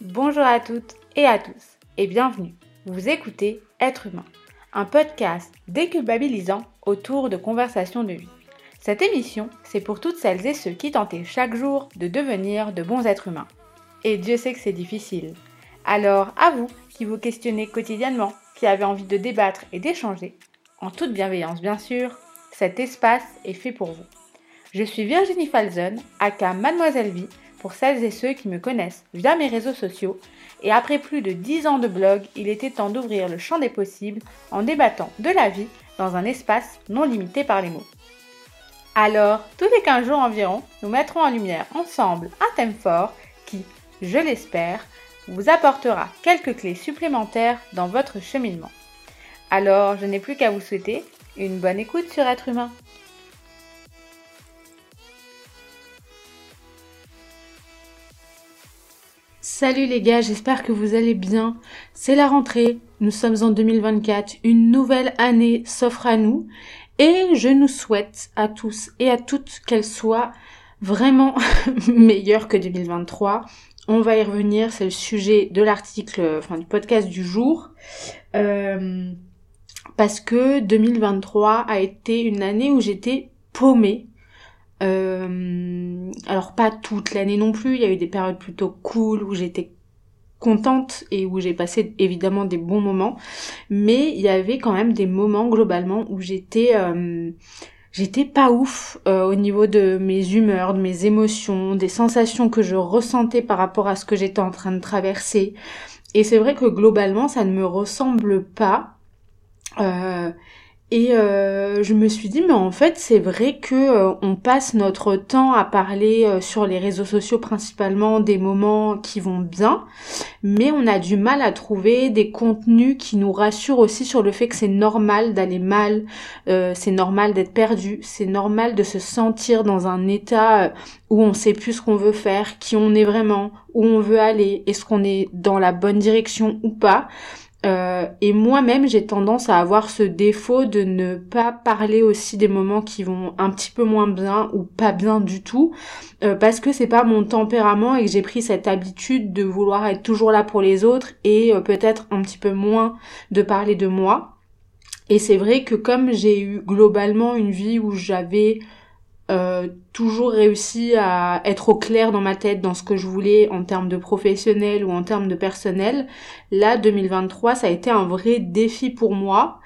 Bonjour à toutes et à tous et bienvenue. Vous écoutez Être humain, un podcast déculpabilisant autour de conversations de vie. Cette émission, c'est pour toutes celles et ceux qui tentent chaque jour de devenir de bons êtres humains. Et Dieu sait que c'est difficile. Alors, à vous qui vous questionnez quotidiennement, qui avez envie de débattre et d'échanger, en toute bienveillance bien sûr, cet espace est fait pour vous. Je suis Virginie Falzen, aka Mademoiselle Vie, pour celles et ceux qui me connaissent via mes réseaux sociaux, et après plus de 10 ans de blog, il était temps d'ouvrir le champ des possibles en débattant de la vie dans un espace non limité par les mots. Alors, tous les 15 jours environ, nous mettrons en lumière ensemble un thème fort qui, je l'espère, vous apportera quelques clés supplémentaires dans votre cheminement. Alors, je n'ai plus qu'à vous souhaiter une bonne écoute sur être humain. Salut les gars, j'espère que vous allez bien. C'est la rentrée, nous sommes en 2024, une nouvelle année s'offre à nous et je nous souhaite à tous et à toutes qu'elle soit vraiment meilleure que 2023. On va y revenir, c'est le sujet de l'article, enfin du podcast du jour. Euh, parce que 2023 a été une année où j'étais paumée euh, alors pas toute l'année non plus, il y a eu des périodes plutôt cool où j'étais contente et où j'ai passé évidemment des bons moments, mais il y avait quand même des moments globalement où j'étais euh, j'étais pas ouf euh, au niveau de mes humeurs, de mes émotions, des sensations que je ressentais par rapport à ce que j'étais en train de traverser. Et c'est vrai que globalement ça ne me ressemble pas. Et euh, je me suis dit, mais en fait, c'est vrai que euh, on passe notre temps à parler euh, sur les réseaux sociaux principalement des moments qui vont bien, mais on a du mal à trouver des contenus qui nous rassurent aussi sur le fait que c'est normal d'aller mal, c'est normal d'être perdu, c'est normal de se sentir dans un état où on sait plus ce qu'on veut faire, qui on est vraiment, où on veut aller, est-ce qu'on est dans la bonne direction ou pas. Euh, et moi-même, j'ai tendance à avoir ce défaut de ne pas parler aussi des moments qui vont un petit peu moins bien ou pas bien du tout, euh, parce que c'est pas mon tempérament et que j'ai pris cette habitude de vouloir être toujours là pour les autres et euh, peut-être un petit peu moins de parler de moi. Et c'est vrai que comme j'ai eu globalement une vie où j'avais euh, toujours réussi à être au clair dans ma tête dans ce que je voulais en termes de professionnel ou en termes de personnel. Là, 2023, ça a été un vrai défi pour moi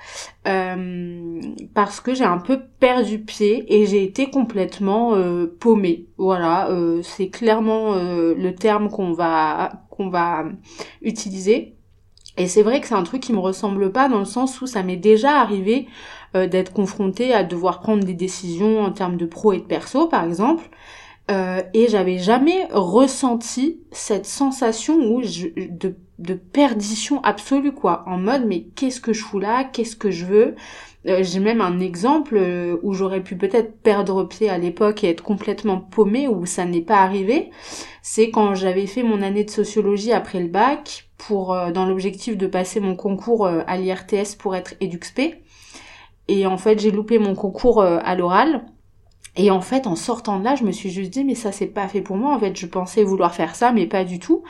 euh, parce que j'ai un peu perdu pied et j'ai été complètement euh, paumée. Voilà, c'est clairement le terme qu'on va qu'on va utiliser. Et c'est vrai que c'est un truc qui me ressemble pas dans le sens où ça m'est déjà arrivé euh, d'être confrontée à devoir prendre des décisions en termes de pro et de perso par exemple. Euh, et j'avais jamais ressenti cette sensation où je, de, de perdition absolue quoi. En mode mais qu'est-ce que je fous là? Qu'est-ce que je veux? Euh, j'ai même un exemple euh, où j'aurais pu peut-être perdre pied à l'époque et être complètement paumée où ça n'est pas arrivé. C'est quand j'avais fait mon année de sociologie après le bac pour dans l'objectif de passer mon concours à l'IRTS pour être EduxP et en fait, j'ai loupé mon concours euh, à l'oral. Et en fait, en sortant de là, je me suis juste dit, mais ça, c'est pas fait pour moi. En fait, je pensais vouloir faire ça, mais pas du tout.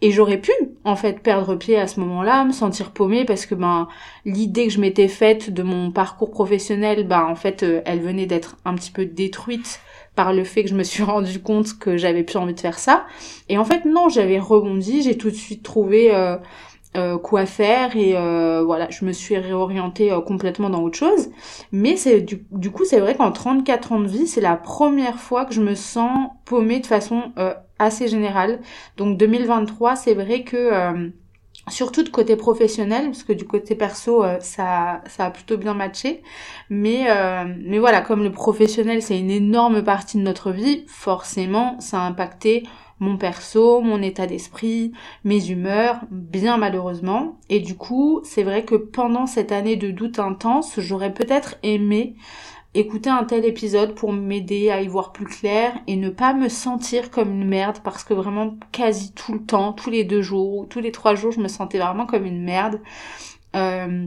Et j'aurais pu, en fait, perdre pied à ce moment-là, me sentir paumée, parce que, ben, l'idée que je m'étais faite de mon parcours professionnel, ben, en fait, euh, elle venait d'être un petit peu détruite par le fait que je me suis rendu compte que j'avais plus envie de faire ça. Et en fait, non, j'avais rebondi, j'ai tout de suite trouvé euh, euh, quoi faire et euh, voilà je me suis réorientée euh, complètement dans autre chose. Mais c'est du, du, coup c'est vrai qu'en 34 ans de vie c'est la première fois que je me sens paumée de façon assez générale. Donc 2023 c'est vrai que surtout de côté professionnel parce que du côté perso ça ça a plutôt bien matché. Mais mais voilà comme le professionnel c'est une énorme partie de notre vie forcément ça a impacté mon perso, mon état d'esprit, mes humeurs, bien malheureusement. Et du coup, c'est vrai que pendant cette année de doute intense, j'aurais peut-être aimé écouter un tel épisode pour m'aider à y voir plus clair et ne pas me sentir comme une merde parce que vraiment quasi tout le temps, tous les deux jours ou tous les trois jours, je me sentais vraiment comme une merde. Euh,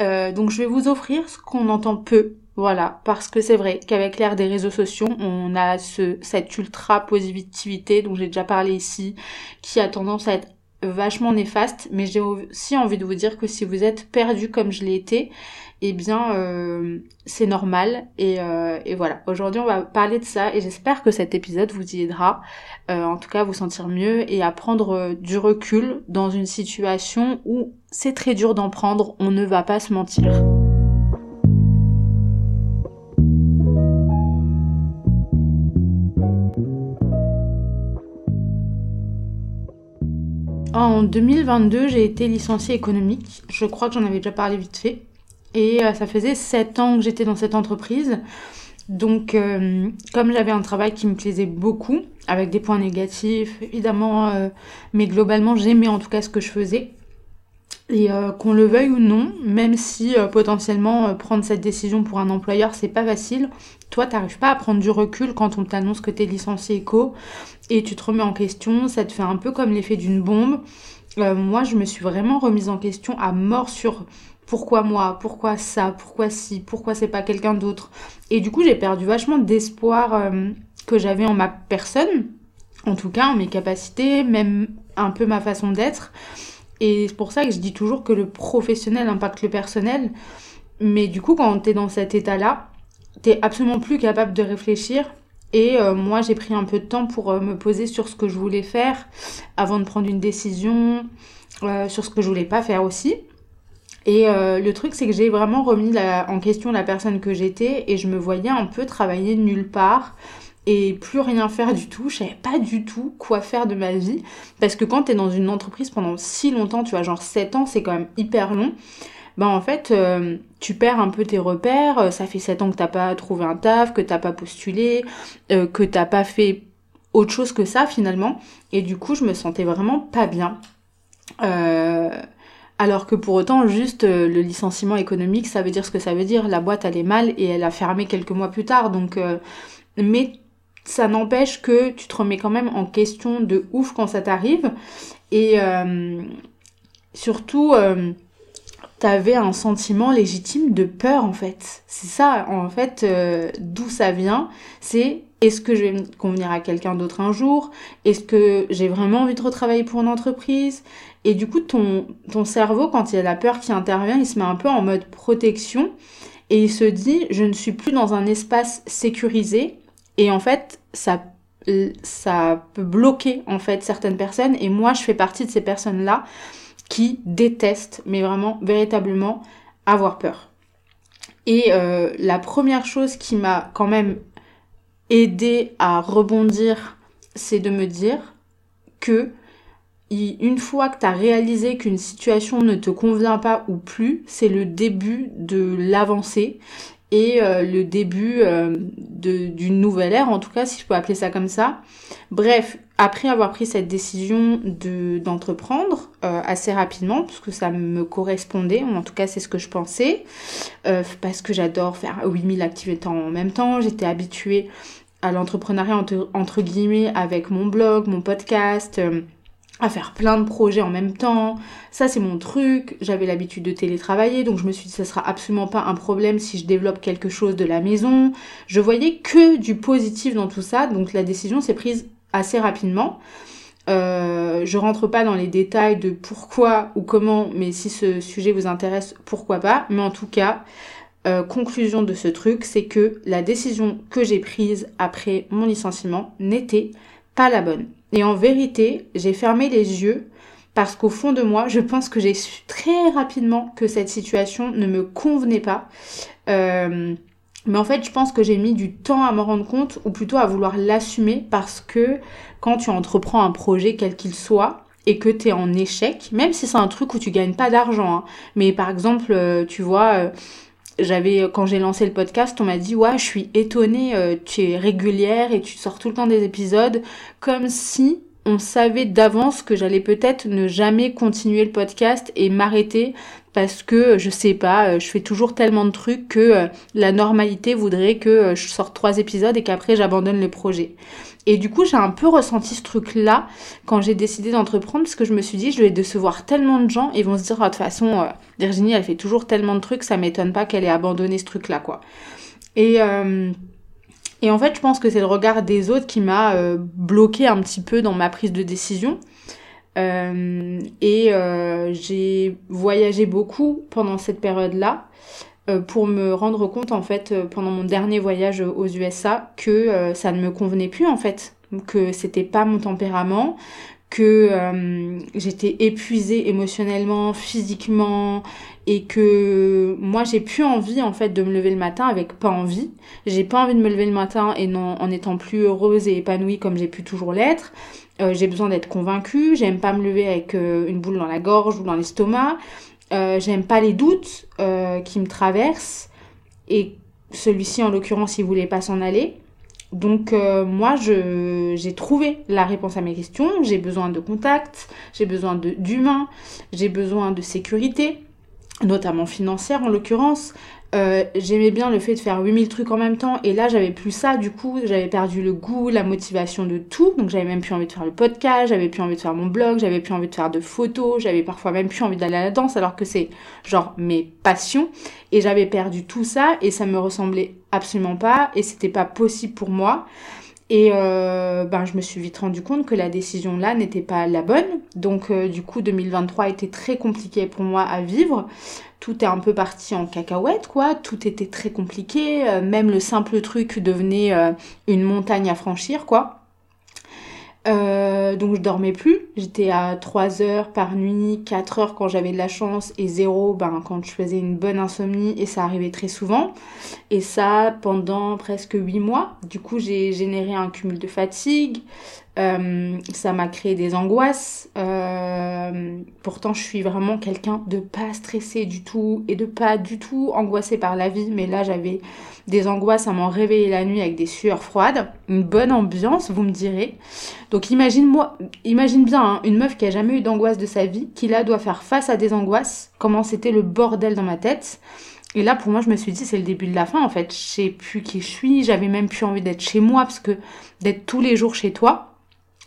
euh, donc je vais vous offrir ce qu'on entend peu Voilà, parce que c'est vrai qu'avec l'ère des réseaux sociaux, on a ce, cette ultra positivité dont j'ai déjà parlé ici, qui a tendance à être vachement néfaste, mais j'ai aussi envie de vous dire que si vous êtes perdu comme je l'ai été, eh bien euh, c'est normal et, euh, et voilà. Aujourd'hui on va parler de ça et j'espère que cet épisode vous y aidera, euh, en tout cas à vous sentir mieux et à prendre du recul dans une situation où c'est très dur d'en prendre, on ne va pas se mentir. En 2022, j'ai été licenciée économique. Je crois que j'en avais déjà parlé vite fait. Et euh, ça faisait 7 ans que j'étais dans cette entreprise. Donc, euh, comme j'avais un travail qui me plaisait beaucoup, avec des points négatifs, évidemment, euh, mais globalement, j'aimais en tout cas ce que je faisais. Et qu'on le veuille ou non, même si potentiellement prendre cette décision pour un employeur, c'est pas facile, toi, t'arrives pas à prendre du recul quand on t'annonce que t'es licencié éco et tu te remets en question, ça te fait un peu comme l'effet d'une bombe. moi, je me suis vraiment remise en question à mort sur pourquoi moi, pourquoi ça, pourquoi si, pourquoi c'est pas quelqu'un d'autre. Et du coup, j'ai perdu vachement d'espoir euh, que j'avais en ma personne, en tout cas en mes capacités, même un peu ma façon d'être. Et c'est pour ça que je dis toujours que le professionnel impacte le personnel. Mais du coup, quand t'es dans cet état-là, t'es absolument plus capable de réfléchir. Et euh, moi, j'ai pris un peu de temps pour euh, me poser sur ce que je voulais faire avant de prendre une décision, sur ce que je voulais pas faire aussi. Et euh, le truc, c'est que j'ai vraiment remis en question la personne que j'étais et je me voyais un peu travailler nulle part et plus rien faire du tout. Je savais pas du tout quoi faire de ma vie. Parce que quand tu es dans une entreprise pendant si longtemps, tu vois, genre 7 ans, c'est quand même hyper long. Ben en fait, euh, tu perds un peu tes repères. Ça fait 7 ans que t'as pas trouvé un taf, que t'as pas postulé, euh, que t'as pas fait autre chose que ça finalement. Et du coup, je me sentais vraiment pas bien. Euh, alors que pour autant, juste le licenciement économique, ça veut dire ce que ça veut dire. La boîte, elle est mal et elle a fermé quelques mois plus tard. Donc, mais ça n'empêche que tu te remets quand même en question de ouf quand ça t'arrive. Et euh, surtout, t'avais un sentiment légitime de peur en fait. C'est ça, en fait, d'où ça vient. C'est est-ce que je vais convenir à quelqu'un d'autre un jour? Est-ce que j'ai vraiment envie de retravailler pour une entreprise? Et du coup, ton, ton cerveau, quand il y a la peur qui intervient, il se met un peu en mode protection et il se dit, je ne suis plus dans un espace sécurisé. Et en fait, ça, peut bloquer en fait certaines personnes. Et moi, je fais partie de ces personnes-là qui détestent, mais vraiment, véritablement, avoir peur. Et euh, la première chose qui m'a quand même aidé à rebondir, c'est de me dire que une fois que tu as réalisé qu'une situation ne te convient pas ou plus, c'est le début de l'avancée euh, le début euh, d'une nouvelle ère, en tout cas, si je peux appeler ça comme ça. Bref, après avoir pris cette décision de d'entreprendre euh, assez rapidement, parce que ça me correspondait, en tout cas c'est ce que je pensais, parce que j'adore faire 8000 activités en même temps, j'étais habituée à l'entrepreneuriat entre, entre, guillemets avec mon blog, mon podcast à faire plein de projets en même temps. Ça, c'est mon truc. J'avais l'habitude de télétravailler, donc je me suis dit, ça sera absolument pas un problème si je développe quelque chose de la maison. Je voyais que du positif dans tout ça, donc la décision s'est prise assez rapidement. Euh, je rentre pas dans les détails de pourquoi ou comment, mais si ce sujet vous intéresse, pourquoi pas. Mais en tout cas, euh, conclusion de ce truc, c'est que la décision que j'ai prise après mon licenciement n'était pas la bonne. Et en vérité, j'ai fermé les yeux parce qu'au fond de moi, je pense que j'ai su très rapidement que cette situation ne me convenait pas. Euh, mais en fait, je pense que j'ai mis du temps à me rendre compte, ou plutôt à vouloir l'assumer, parce que quand tu entreprends un projet, quel qu'il soit, et que tu es en échec, même si c'est un truc où tu gagnes pas d'argent, hein, mais par exemple, euh, tu vois, euh, j'avais quand j'ai lancé le podcast, on m'a dit ouais, je suis étonnée, euh, tu es régulière et tu sors tout le temps des épisodes, comme si on savait d'avance que j'allais peut-être ne jamais continuer le podcast et m'arrêter parce que je sais pas, euh, je fais toujours tellement de trucs que euh, la normalité voudrait que je sorte trois épisodes et qu'après j'abandonne le projet. Et du coup, j'ai un peu ressenti ce truc-là quand j'ai décidé d'entreprendre, parce que je me suis dit, je vais décevoir tellement de gens, ils vont se dire, ah, de toute façon, euh, Virginie, elle fait toujours tellement de trucs, ça m'étonne pas qu'elle ait abandonné ce truc-là, quoi. Et, euh, et en fait, je pense que c'est le regard des autres qui m'a euh, bloqué un petit peu dans ma prise de décision. Euh, et j'ai voyagé beaucoup pendant cette période-là pour me rendre compte, en fait, pendant mon dernier voyage aux USA, que ça ne me convenait plus, en fait. Que c'était pas mon tempérament, que euh, j'étais épuisée émotionnellement, physiquement et que moi j'ai plus envie en fait de me lever le matin avec pas envie. J'ai pas envie de me lever le matin et non en étant plus heureuse et épanouie comme j'ai pu toujours l'être. Euh, j'ai besoin d'être convaincue, j'aime pas me lever avec euh, une boule dans la gorge ou dans l'estomac. j'aime pas les doutes qui me traversent et celui-ci en l'occurrence il voulait pas s'en aller. Donc euh, moi, j'ai trouvé la réponse à mes questions. J'ai besoin de contact, j'ai besoin d'humain, j'ai besoin de sécurité, notamment financière en l'occurrence. Euh, j'aimais bien le fait de faire 8000 trucs en même temps et là j'avais plus ça du coup j'avais perdu le goût la motivation de tout donc j'avais même plus envie de faire le podcast j'avais plus envie de faire mon blog j'avais plus envie de faire de photos j'avais parfois même plus envie d'aller à la danse alors que c'est genre mes passions et j'avais perdu tout ça et ça me ressemblait absolument pas et c'était pas possible pour moi et euh, ben, je me suis vite rendu compte que la décision là n'était pas la bonne. Donc euh, du coup 2023 était très compliqué pour moi à vivre tout est un peu parti en cacahuète, quoi. Tout était très compliqué. Euh, même le simple truc devenait euh, une montagne à franchir, quoi. Euh, donc je dormais plus. J'étais à 3 heures par nuit, 4 heures quand j'avais de la chance et 0 ben, quand je faisais une bonne insomnie et ça arrivait très souvent. Et ça pendant presque 8 mois. Du coup j'ai généré un cumul de fatigue, euh, ça m'a créé des angoisses. Euh, pourtant, je suis vraiment quelqu'un de pas stressé du tout et de pas du tout angoissé par la vie. Mais là, j'avais des angoisses à m'en réveiller la nuit avec des sueurs froides. Une bonne ambiance, vous me direz. Donc, imagine-moi, imagine bien hein, une meuf qui a jamais eu d'angoisse de sa vie, qui là doit faire face à des angoisses. Comment c'était le bordel dans ma tête. Et là, pour moi, je me suis dit, c'est le début de la fin, en fait. Je sais plus qui je suis. J'avais même plus envie d'être chez moi, parce que d'être tous les jours chez toi,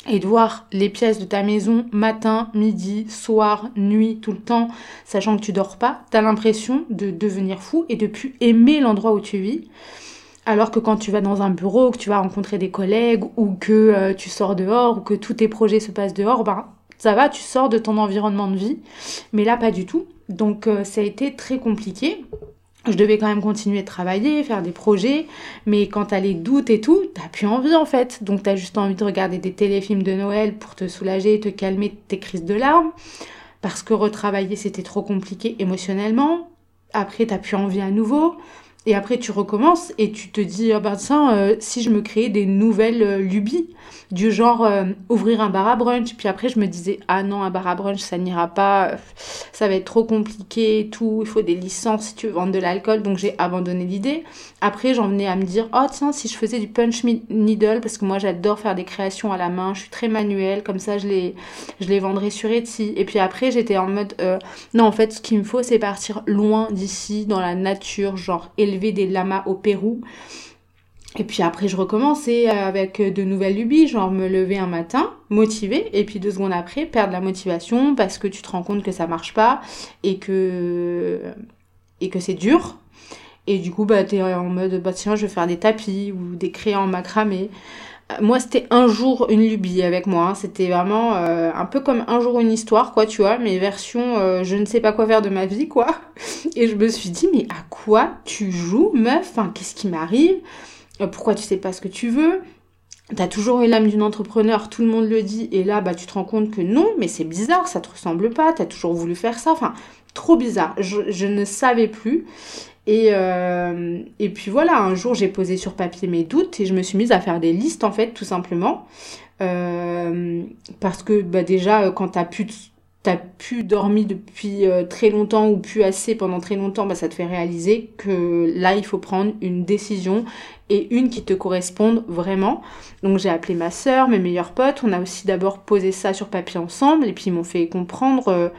et de voir les pièces de ta maison matin, midi, soir, nuit, tout le temps, sachant que tu dors pas, t'as l'impression de devenir fou et de plus aimer l'endroit où tu vis. Alors que quand tu vas dans un bureau, que tu vas rencontrer des collègues ou que euh, tu sors dehors ou que tous tes projets se passent dehors, ben ça va, tu sors de ton environnement de vie. Mais là, pas du tout. Donc euh, ça a été très compliqué je devais quand même continuer de travailler, faire des projets, mais quand t'as les doutes et tout, t'as plus envie en fait. Donc t'as juste envie de regarder des téléfilms de Noël pour te soulager, te calmer tes crises de larmes, parce que retravailler c'était trop compliqué émotionnellement. Après t'as plus envie à nouveau. Et après, tu recommences et tu te dis, oh ben tiens, euh, si je me créais des nouvelles euh, lubies, du genre euh, ouvrir un bar à brunch. Puis après, je me disais, ah non, un bar à brunch, ça n'ira pas, ça va être trop compliqué et tout, il faut des licences si tu veux vendre de l'alcool. Donc j'ai abandonné l'idée. Après, j'en venais à me dire, oh tiens, si je faisais du punch needle, parce que moi j'adore faire des créations à la main, je suis très manuelle, comme ça je les, je les vendrais sur Etsy. Et puis après, j'étais en mode, non, en fait, ce qu'il me faut, c'est partir loin d'ici, dans la nature, genre des lamas au Pérou. Et puis après, je recommençais avec de nouvelles lubies, genre me lever un matin, motivé, et puis deux secondes après, perdre la motivation parce que tu te rends compte que ça marche pas et que, et que c'est dur. Et du coup, bah, t'es en mode, bah tiens, je vais faire des tapis ou des crayons macramé moi c'était un jour une lubie avec moi hein. c'était vraiment euh, un peu comme un jour une histoire quoi tu vois mes versions euh, je ne sais pas quoi faire de ma vie quoi et je me suis dit mais à quoi tu joues meuf? Enfin qu'est-ce qui m'arrive? Euh, pourquoi tu sais pas ce que tu veux? T'as toujours eu l'âme d'une entrepreneur, tout le monde le dit, et là, bah, tu te rends compte que non, mais c'est bizarre, ça te ressemble pas, t'as toujours voulu faire ça, enfin, trop bizarre. Je ne savais plus. Et, euh, et puis voilà, un jour j'ai posé sur papier mes doutes et je me suis mise à faire des listes en fait, tout simplement. Euh, parce que bah, déjà, euh, quand t'as pu dormir depuis très longtemps ou plus assez pendant très longtemps, bah, ça te fait réaliser que là, il faut prendre une décision et une qui te corresponde vraiment. Donc j'ai appelé ma sœur, mes meilleurs potes, on a aussi d'abord posé ça sur papier ensemble et puis ils m'ont fait comprendre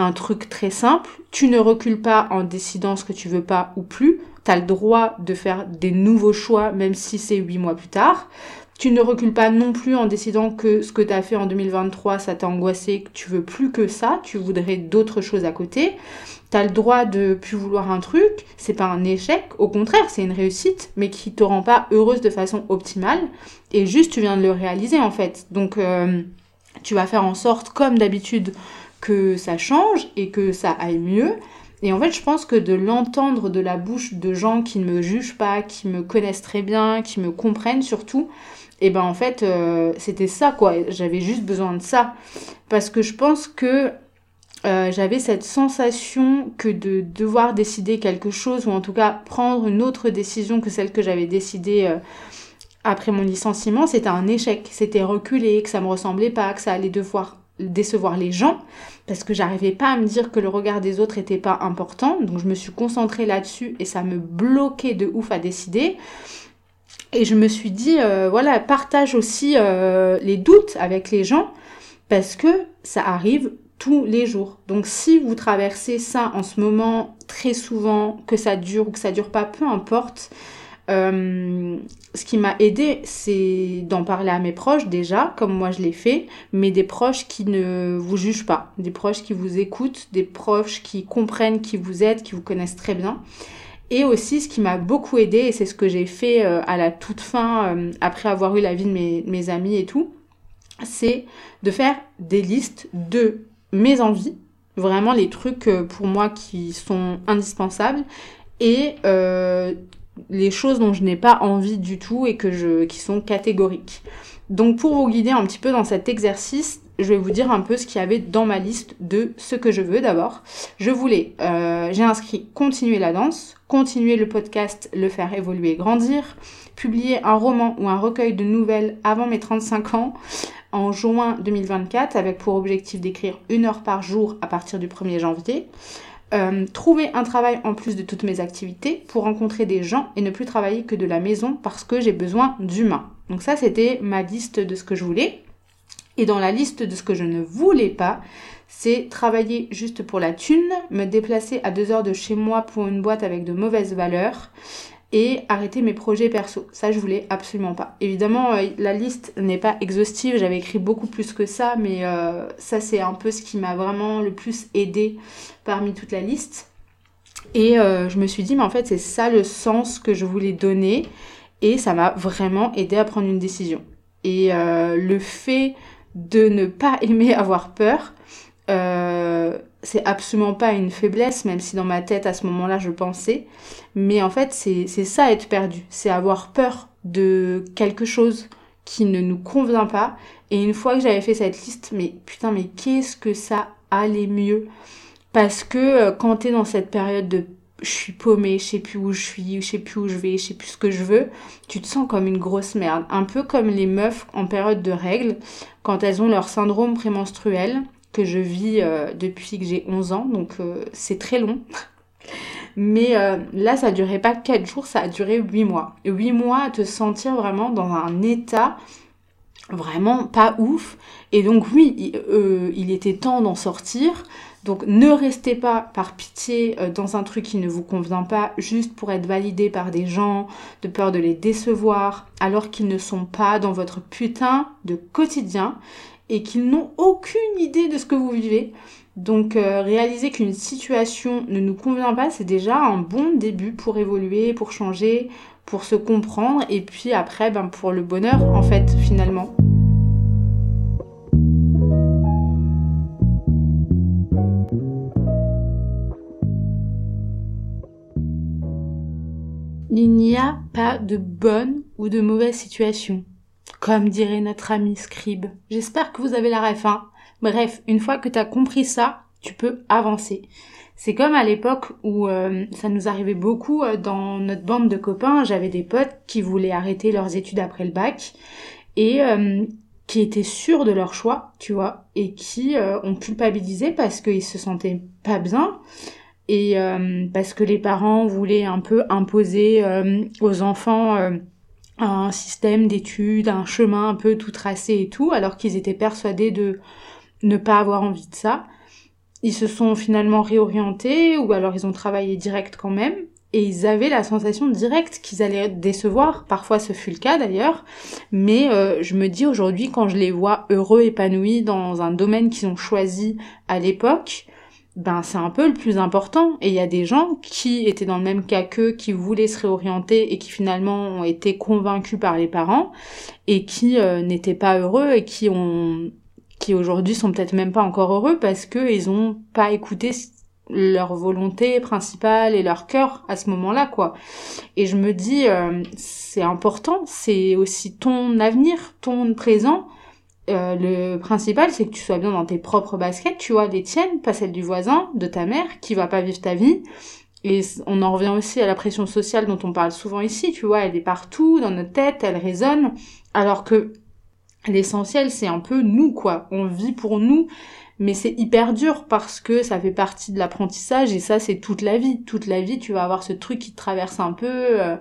un truc très simple, tu ne recules pas en décidant ce que tu veux pas ou plus, tu as le droit de faire des nouveaux choix même si c'est huit mois plus tard. Tu ne recules pas non plus en décidant que ce que tu as fait en 2023, ça t'a angoissé, que tu veux plus que ça, tu voudrais d'autres choses à côté. Tu as le droit de plus vouloir un truc, c'est pas un échec, au contraire, c'est une réussite, mais qui te rend pas heureuse de façon optimale. Et juste, tu viens de le réaliser en fait. Donc, euh, tu vas faire en sorte, comme d'habitude, que ça change et que ça aille mieux. Et en fait, je pense que de l'entendre de la bouche de gens qui ne me jugent pas, qui me connaissent très bien, qui me comprennent surtout, et ben en fait euh, c'était ça quoi. J'avais juste besoin de ça. Parce que je pense que euh, j'avais cette sensation que de devoir décider quelque chose ou en tout cas prendre une autre décision que celle que j'avais décidée euh, après mon licenciement c'était un échec. C'était reculé que ça me ressemblait pas que ça allait devoir décevoir les gens parce que j'arrivais pas à me dire que le regard des autres était pas important donc je me suis concentrée là-dessus et ça me bloquait de ouf à décider et je me suis dit, euh, voilà, partage aussi euh, les doutes avec les gens parce que ça arrive tous les jours. Donc si vous traversez ça en ce moment très souvent, que ça dure ou que ça dure pas, peu importe. Euh, ce qui m'a aidé, c'est d'en parler à mes proches déjà, comme moi je l'ai fait, mais des proches qui ne vous jugent pas, des proches qui vous écoutent, des proches qui comprennent, qui vous aident, qui vous connaissent très bien. Et aussi, ce qui m'a beaucoup aidé, et c'est ce que j'ai fait euh, à la toute fin, euh, après avoir eu la vie de mes, amis et tout, c'est de faire des listes de mes envies, vraiment les trucs pour moi qui sont indispensables, et les choses dont je n'ai pas envie du tout et que je, qui sont catégoriques. Donc pour vous guider un petit peu dans cet exercice, je vais vous dire un peu ce qu'il y avait dans ma liste de ce que je veux d'abord. Je voulais, euh, j'ai inscrit continuer la danse, continuer le podcast, le faire évoluer, grandir, publier un roman ou un recueil de nouvelles avant mes 35 ans en juin 2024 avec pour objectif d'écrire une heure par jour à partir du 1er janvier. Euh, trouver un travail en plus de toutes mes activités pour rencontrer des gens et ne plus travailler que de la maison parce que j'ai besoin d'humains. Donc ça c'était ma liste de ce que je voulais. Et dans la liste de ce que je ne voulais pas, c'est travailler juste pour la thune, me déplacer à deux heures de chez moi pour une boîte avec de mauvaises valeurs et arrêter mes projets perso. Ça, je voulais absolument pas. Évidemment, euh, la liste n'est pas exhaustive, j'avais écrit beaucoup plus que ça, mais euh, ça, c'est un peu ce qui m'a vraiment le plus aidé parmi toute la liste. Et euh, je me suis dit, mais en fait, c'est ça le sens que je voulais donner, et ça m'a vraiment aidé à prendre une décision. Et le fait de ne pas aimer avoir peur, c'est absolument pas une faiblesse, même si dans ma tête à ce moment-là je pensais. Mais en fait, c'est ça être perdu. C'est avoir peur de quelque chose qui ne nous convient pas. Et une fois que j'avais fait cette liste, mais putain, mais qu'est-ce que ça allait mieux? Parce que euh, quand t'es dans cette période de je suis paumée, je sais plus où je suis, je sais plus où je vais, je sais plus ce que je veux, tu te sens comme une grosse merde. Un peu comme les meufs en période de règles, quand elles ont leur syndrome prémenstruel, que je vis euh, depuis que j'ai 11 ans, donc euh, c'est très long. Mais euh, là, ça durait pas 4 jours, ça a duré 8 mois. 8 mois à te sentir vraiment dans un état vraiment pas ouf. Et donc oui, il était temps d'en sortir. Donc ne restez pas par pitié dans un truc qui ne vous convient pas juste pour être validé par des gens, de peur de les décevoir, alors qu'ils ne sont pas dans votre putain de quotidien et qu'ils n'ont aucune idée de ce que vous vivez. Donc euh, réaliser qu'une situation ne nous convient pas, c'est déjà un bon début pour évoluer, pour changer, pour se comprendre et puis après ben, pour le bonheur en fait finalement. Il n'y a pas de bonne ou de mauvaise situation. Comme dirait notre ami Scribe. J'espère que vous avez la ref, hein. Bref, une fois que t'as compris ça, tu peux avancer. C'est comme à l'époque où euh, ça nous arrivait beaucoup euh, dans notre bande de copains. J'avais des potes qui voulaient arrêter leurs études après le bac et euh, qui étaient sûrs de leur choix, tu vois, et qui ont culpabilisé parce qu'ils se sentaient pas bien et euh, parce que les parents voulaient un peu imposer euh, aux enfants euh, un système d'études, un chemin un peu tout tracé et tout, alors qu'ils étaient persuadés de ne pas avoir envie de ça. Ils se sont finalement réorientés ou alors ils ont travaillé direct quand même et ils avaient la sensation directe qu'ils allaient décevoir. Parfois, ce fut le cas d'ailleurs. Mais euh, je me dis aujourd'hui, quand je les vois heureux, épanouis dans un domaine qu'ils ont choisi à l'époque, ben c'est un peu le plus important. Et il y a des gens qui étaient dans le même cas qu'eux, qui voulaient se réorienter et qui finalement ont été convaincus par les parents et qui euh, n'étaient pas heureux et qui ont qui aujourd'hui sont peut-être même pas encore heureux parce que ils ont pas écouté leur volonté principale et leur cœur à ce moment-là quoi. Et je me dis euh, c'est important, c'est aussi ton avenir, ton présent. Euh, le principal c'est que tu sois bien dans tes propres baskets, tu vois, les tiennes, pas celles du voisin, de ta mère qui va pas vivre ta vie. Et on en revient aussi à la pression sociale dont on parle souvent ici, tu vois, elle est partout dans notre tête, elle résonne, alors que l'essentiel c'est un peu nous quoi, on vit pour nous mais c'est hyper dur parce que ça fait partie de l'apprentissage et ça c'est toute la vie. Toute la vie tu vas avoir ce truc qui te traverse un peu. Euh,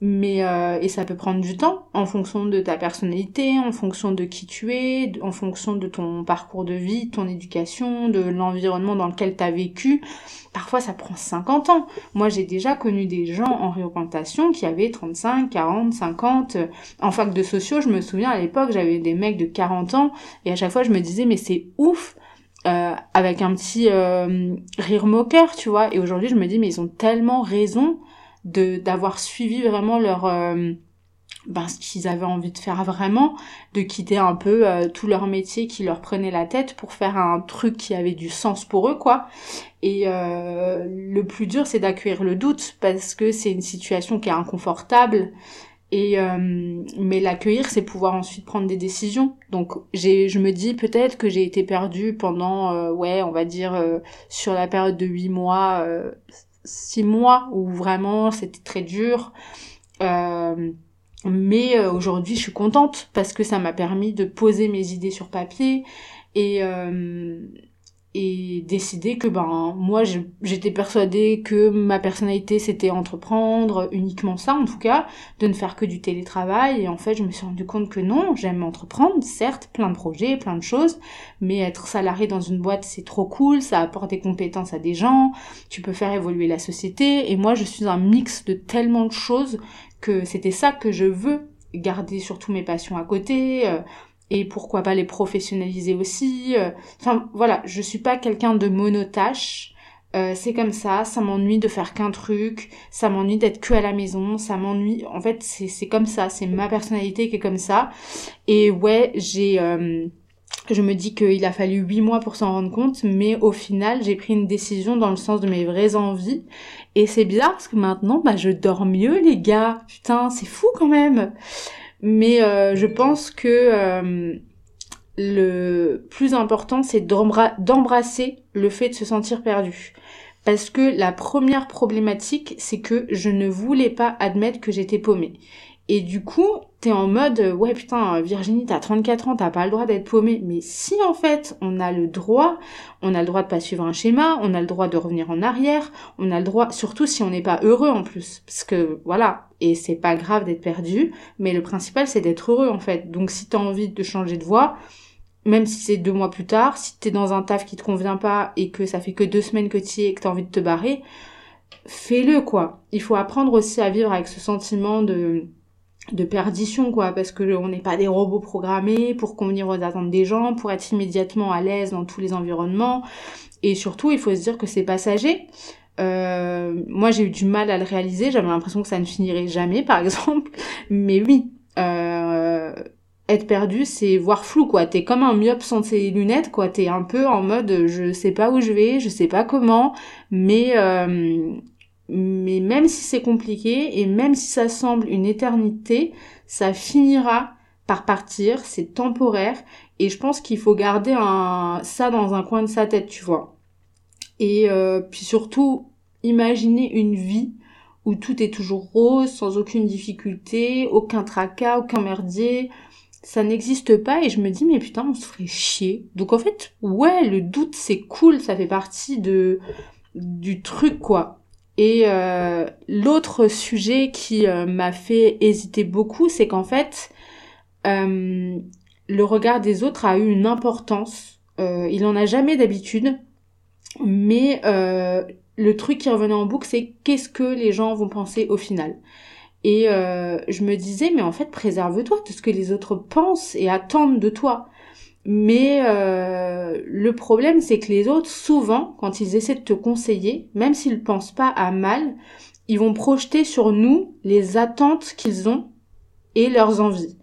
mais euh, et ça peut prendre du temps en fonction de ta personnalité, en fonction de qui tu es, en fonction de ton parcours de vie, ton éducation, de l'environnement dans lequel tu as vécu. Parfois ça prend 50 ans. Moi j'ai déjà connu des gens en réorientation qui avaient 35, 40, 50. En fac de sociaux, je me souviens à l'époque, j'avais des mecs de 40 ans et à chaque fois je me disais mais c'est ouf euh, avec un petit euh, rire moqueur, tu vois. Et aujourd'hui, je me dis, mais ils ont tellement raison de d'avoir suivi vraiment leur euh, ben, ce qu'ils avaient envie de faire vraiment, de quitter un peu tout leur métier qui leur prenait la tête pour faire un truc qui avait du sens pour eux, quoi. Et le plus dur, c'est d'accueillir le doute parce que c'est une situation qui est inconfortable et euh, mais l'accueillir, c'est pouvoir ensuite prendre des décisions. Donc j'ai, je me dis peut-être que j'ai été perdue pendant, euh, ouais, on va dire euh, sur la période de huit mois, six mois où vraiment c'était très dur. mais aujourd'hui, je suis contente parce que ça m'a permis de poser mes idées sur papier et et décider que ben moi j'étais persuadée que ma personnalité c'était entreprendre uniquement ça en tout cas de ne faire que du télétravail. Et en fait je me suis rendu compte que non j'aime entreprendre certes plein de projets plein de choses mais être salarié dans une boîte c'est trop cool ça apporte des compétences à des gens tu peux faire évoluer la société. Et moi je suis un mix de tellement de choses que c'était ça que je veux garder surtout mes passions à côté euh, et pourquoi pas les professionnaliser aussi. Euh. Enfin voilà, je suis pas quelqu'un de monotache. Euh, c'est comme ça, ça m'ennuie de faire qu'un truc, ça m'ennuie d'être que à la maison, ça m'ennuie. En fait, c'est comme ça, c'est ma personnalité qui est comme ça. Et ouais, j'ai, euh, je me dis qu'il a fallu huit mois pour s'en rendre compte, mais au final, j'ai pris une décision dans le sens de mes vraies envies. Et c'est bizarre parce que maintenant, bah, je dors mieux, les gars. Putain, c'est fou quand même. Mais euh, je pense que euh, le plus important, c'est d'embrasser le fait de se sentir perdu. Parce que la première problématique, c'est que je ne voulais pas admettre que j'étais paumée. Et du coup, en mode, ouais putain, Virginie, t'as 34 ans, t'as pas le droit d'être paumée. Mais si en fait, on a le droit, on a le droit de pas suivre un schéma, on a le droit de revenir en arrière, on a le droit, surtout si on n'est pas heureux en plus. Parce que voilà, et c'est pas grave d'être perdu, mais le principal c'est d'être heureux en fait. Donc si t'as envie de changer de voie, même si c'est deux mois plus tard, si t'es dans un taf qui te convient pas et que ça fait que deux semaines que t'y es et que t'as envie de te barrer, fais-le quoi. Il faut apprendre aussi à vivre avec ce sentiment de de perdition quoi parce que on n'est pas des robots programmés pour convenir aux attentes des gens pour être immédiatement à l'aise dans tous les environnements. Et surtout il faut se dire que c'est passager. Euh, moi j'ai eu du mal à le réaliser. J'avais l'impression que ça ne finirait jamais par exemple. Mais oui euh, être perdu c'est voir flou quoi. T'es comme un myope sans ses lunettes quoi. T'es un peu en mode je sais pas où je vais je sais pas comment. Mais euh, mais même si c'est compliqué et même si ça semble une éternité, ça finira par partir, c'est temporaire et je pense qu'il faut garder ça dans un coin de sa tête, tu vois. Et euh, puis surtout, imaginer une vie où tout est toujours rose, sans aucune difficulté, aucun tracas, aucun merdier. Ça n'existe pas et je me dis mais putain on se ferait chier. Donc en fait ouais le doute c'est cool, ça fait partie de du truc quoi. Et euh, l'autre sujet qui euh, m'a fait hésiter beaucoup, c'est qu'en fait, euh, le regard des autres a eu une importance. il en a jamais d'habitude, mais le truc qui revenait en boucle, c'est qu'est-ce que les gens vont penser au final. Et je me disais, mais en fait, préserve-toi de ce que les autres pensent et attendent de toi. Mais euh, le problème, c'est que les autres, souvent, quand ils essaient de te conseiller, même s'ils pensent pas à mal, ils vont projeter sur nous les attentes qu'ils ont et leurs envies.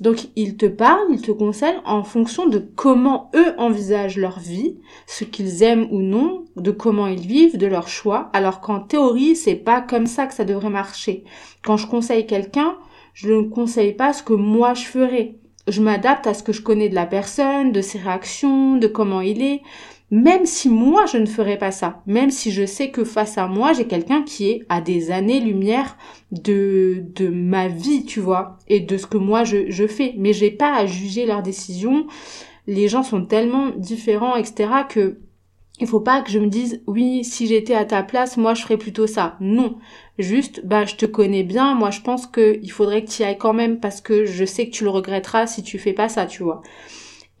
Donc ils te parlent, ils te conseillent en fonction de comment eux envisagent leur vie, ce qu'ils aiment ou non, de comment ils vivent, de leurs choix, alors qu'en théorie, c'est pas comme ça que ça devrait marcher. Quand je conseille quelqu'un, je ne conseille pas ce que moi je ferais. Je m'adapte à ce que je connais de la personne, de ses réactions, de comment il est même si moi je ne ferais pas ça, même si je sais que face à moi j'ai quelqu'un qui est à des années-lumière de, de ma vie, tu vois, et de ce que moi je, je fais. Mais j'ai pas à juger leurs décisions. Les gens sont tellement différents, etc. que il faut pas que je me dise oui, si j'étais à ta place, moi je ferais plutôt ça. Non. Juste, bah je te connais bien, moi je pense que il faudrait que tu y ailles quand même parce que je sais que tu le regretteras si tu fais pas ça, tu vois.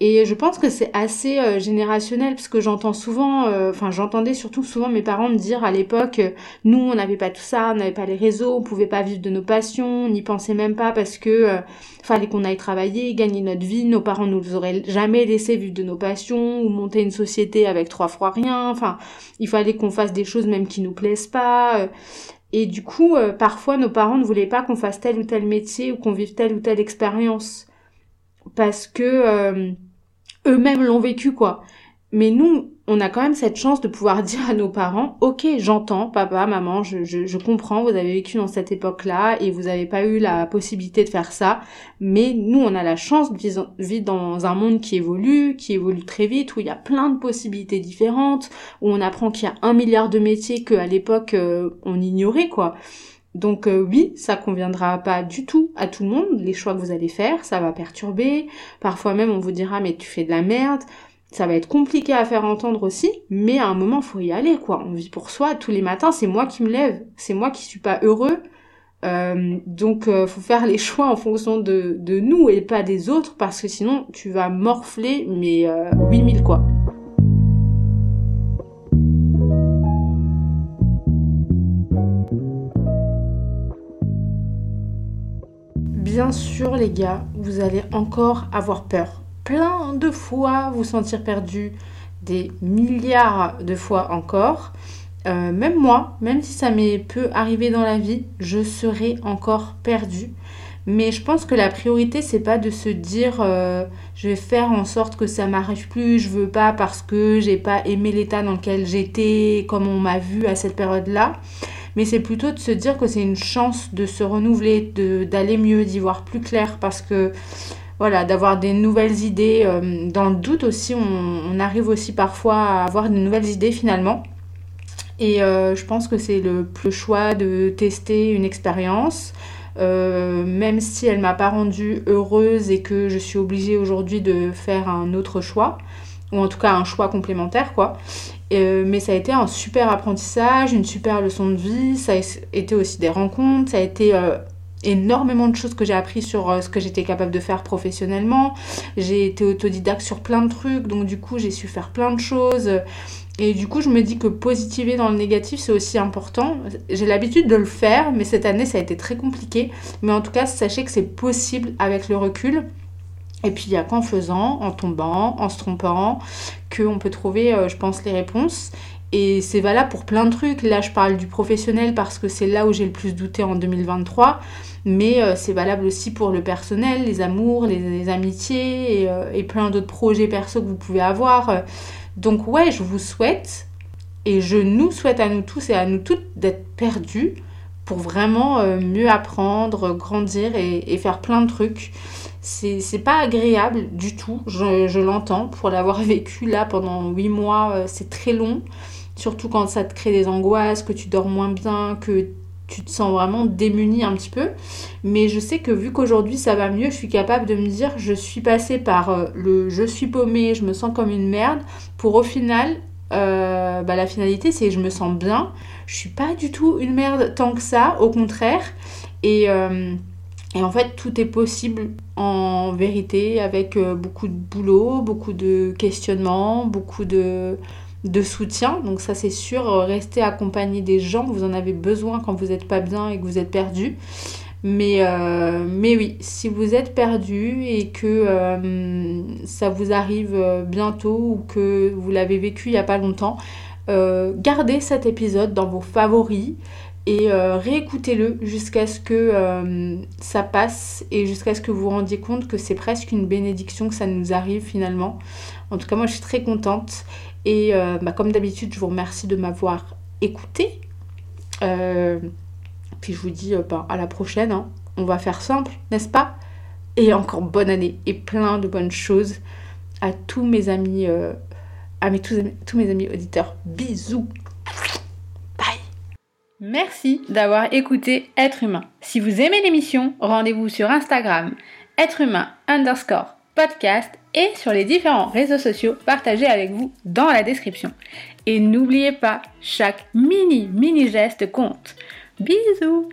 Et je pense que c'est assez euh, générationnel parce que j'entends souvent, euh, enfin j'entendais surtout souvent mes parents me dire à l'époque, euh, nous on n'avait pas tout ça, on n'avait pas les réseaux, on pouvait pas vivre de nos passions, on n'y pensait même pas parce que fallait qu'on aille travailler, gagner notre vie, nos parents nous auraient jamais laissé vivre de nos passions ou monter une société avec trois fois rien, enfin il fallait qu'on fasse des choses même qui nous plaisent pas. et du coup, parfois nos parents ne voulaient pas qu'on fasse tel ou tel métier ou qu'on vive telle ou telle expérience parce que eux-mêmes l'ont vécu, quoi. Mais nous, on a quand même cette chance de pouvoir dire à nos parents, ok, j'entends, papa, maman, je, je, je, comprends, vous avez vécu dans cette époque-là et vous n'avez pas eu la possibilité de faire ça, mais nous, on a la chance de vivre dans un monde qui évolue, qui évolue très vite, où il y a plein de possibilités différentes, où on apprend qu'il y a un milliard de métiers qu'à l'époque, euh, on ignorait, quoi. Donc euh, oui, ça conviendra pas du tout à tout le monde, les choix que vous allez faire, ça va perturber, parfois même on vous dira mais tu fais de la merde, ça va être compliqué à faire entendre aussi, mais à un moment faut y aller quoi, on vit pour soi, tous les matins c'est moi qui me lève, c'est moi qui suis pas heureux, euh, donc euh, faut faire les choix en fonction de, de nous et pas des autres parce que sinon tu vas morfler mais 8000 quoi. Bien sûr les gars, vous allez encore avoir peur. Plein de fois vous sentir perdu, des milliards de fois encore. Euh, même moi, même si ça m'est peu arrivé dans la vie, je serai encore perdu. Mais je pense que la priorité, c'est pas de se dire euh, je vais faire en sorte que ça m'arrive plus, je veux pas parce que j'ai pas aimé l'état dans lequel j'étais, comme on m'a vu à cette période-là mais c'est plutôt de se dire que c'est une chance de se renouveler, d'aller mieux, d'y voir plus clair, parce que voilà, d'avoir des nouvelles idées. Euh, dans le doute aussi, on, arrive aussi parfois à avoir de nouvelles idées finalement. Et euh, je pense que c'est le, choix de tester une expérience. Euh, même si elle m'a pas rendue heureuse et que je suis obligée aujourd'hui de faire un autre choix, ou en tout cas un choix complémentaire quoi. Euh, mais ça a été un super apprentissage, une super leçon de vie, ça a été aussi des rencontres, ça a été euh, énormément de choses que j'ai appris sur euh, ce que j'étais capable de faire professionnellement. J'ai été autodidacte sur plein de trucs, donc du coup j'ai su faire plein de choses. Et du coup je me dis que positiver dans le négatif c'est aussi important. J'ai l'habitude de le faire, mais cette année ça a été très compliqué. Mais en tout cas sachez que c'est possible avec le recul. Et puis il n'y a qu'en faisant, en tombant, en se trompant, qu'on peut trouver, euh, je pense, les réponses. Et c'est valable pour plein de trucs. Là, je parle du professionnel parce que c'est là où j'ai le plus douté en 2023. Mais euh, c'est valable aussi pour le personnel, les amours, les, amitiés et, euh, et plein d'autres projets perso que vous pouvez avoir. Donc ouais, je vous souhaite et je nous souhaite à nous tous et à nous toutes d'être perdus pour vraiment mieux apprendre, grandir et faire plein de trucs c'est pas agréable du tout, je, l'entends, pour l'avoir vécu là pendant 8 mois, euh, c'est très long, surtout quand ça te crée des angoisses, que tu dors moins bien, que tu te sens vraiment démuni un petit peu. Mais je sais que vu qu'aujourd'hui ça va mieux, je suis capable de me dire je suis passée par euh, le je suis paumée, je me sens comme une merde, pour au final, euh, bah, la finalité c'est je me sens bien, je suis pas du tout une merde tant que ça, au contraire. Et, et en fait, tout est possible en vérité avec euh, beaucoup de boulot, beaucoup de questionnements, beaucoup de, soutien. Donc ça c'est sûr, restez accompagné des gens, vous en avez besoin quand vous n'êtes pas bien et que vous êtes perdu. Mais, euh, mais oui, si vous êtes perdu et que euh, ça vous arrive bientôt ou que vous l'avez vécu il n'y a pas longtemps, gardez cet épisode dans vos favoris et réécoutez-le jusqu'à ce que ça passe et jusqu'à ce que vous vous rendiez compte que c'est presque une bénédiction que ça nous arrive finalement. En tout cas, moi je suis très contente et euh, bah, comme d'habitude, je vous remercie de m'avoir écouté. Euh, puis je vous dis euh, bah, à la prochaine. Hein. On va faire simple, n'est-ce pas? Et encore bonne année et plein de bonnes choses à tous mes amis, à mes, tous, mes amis auditeurs. Bisous Merci d'avoir écouté Être Humain. Si vous aimez l'émission, rendez-vous sur Instagram, être humain underscore podcast et sur les différents réseaux sociaux partagés avec vous dans la description. Et n'oubliez pas, chaque mini mini geste compte. Bisous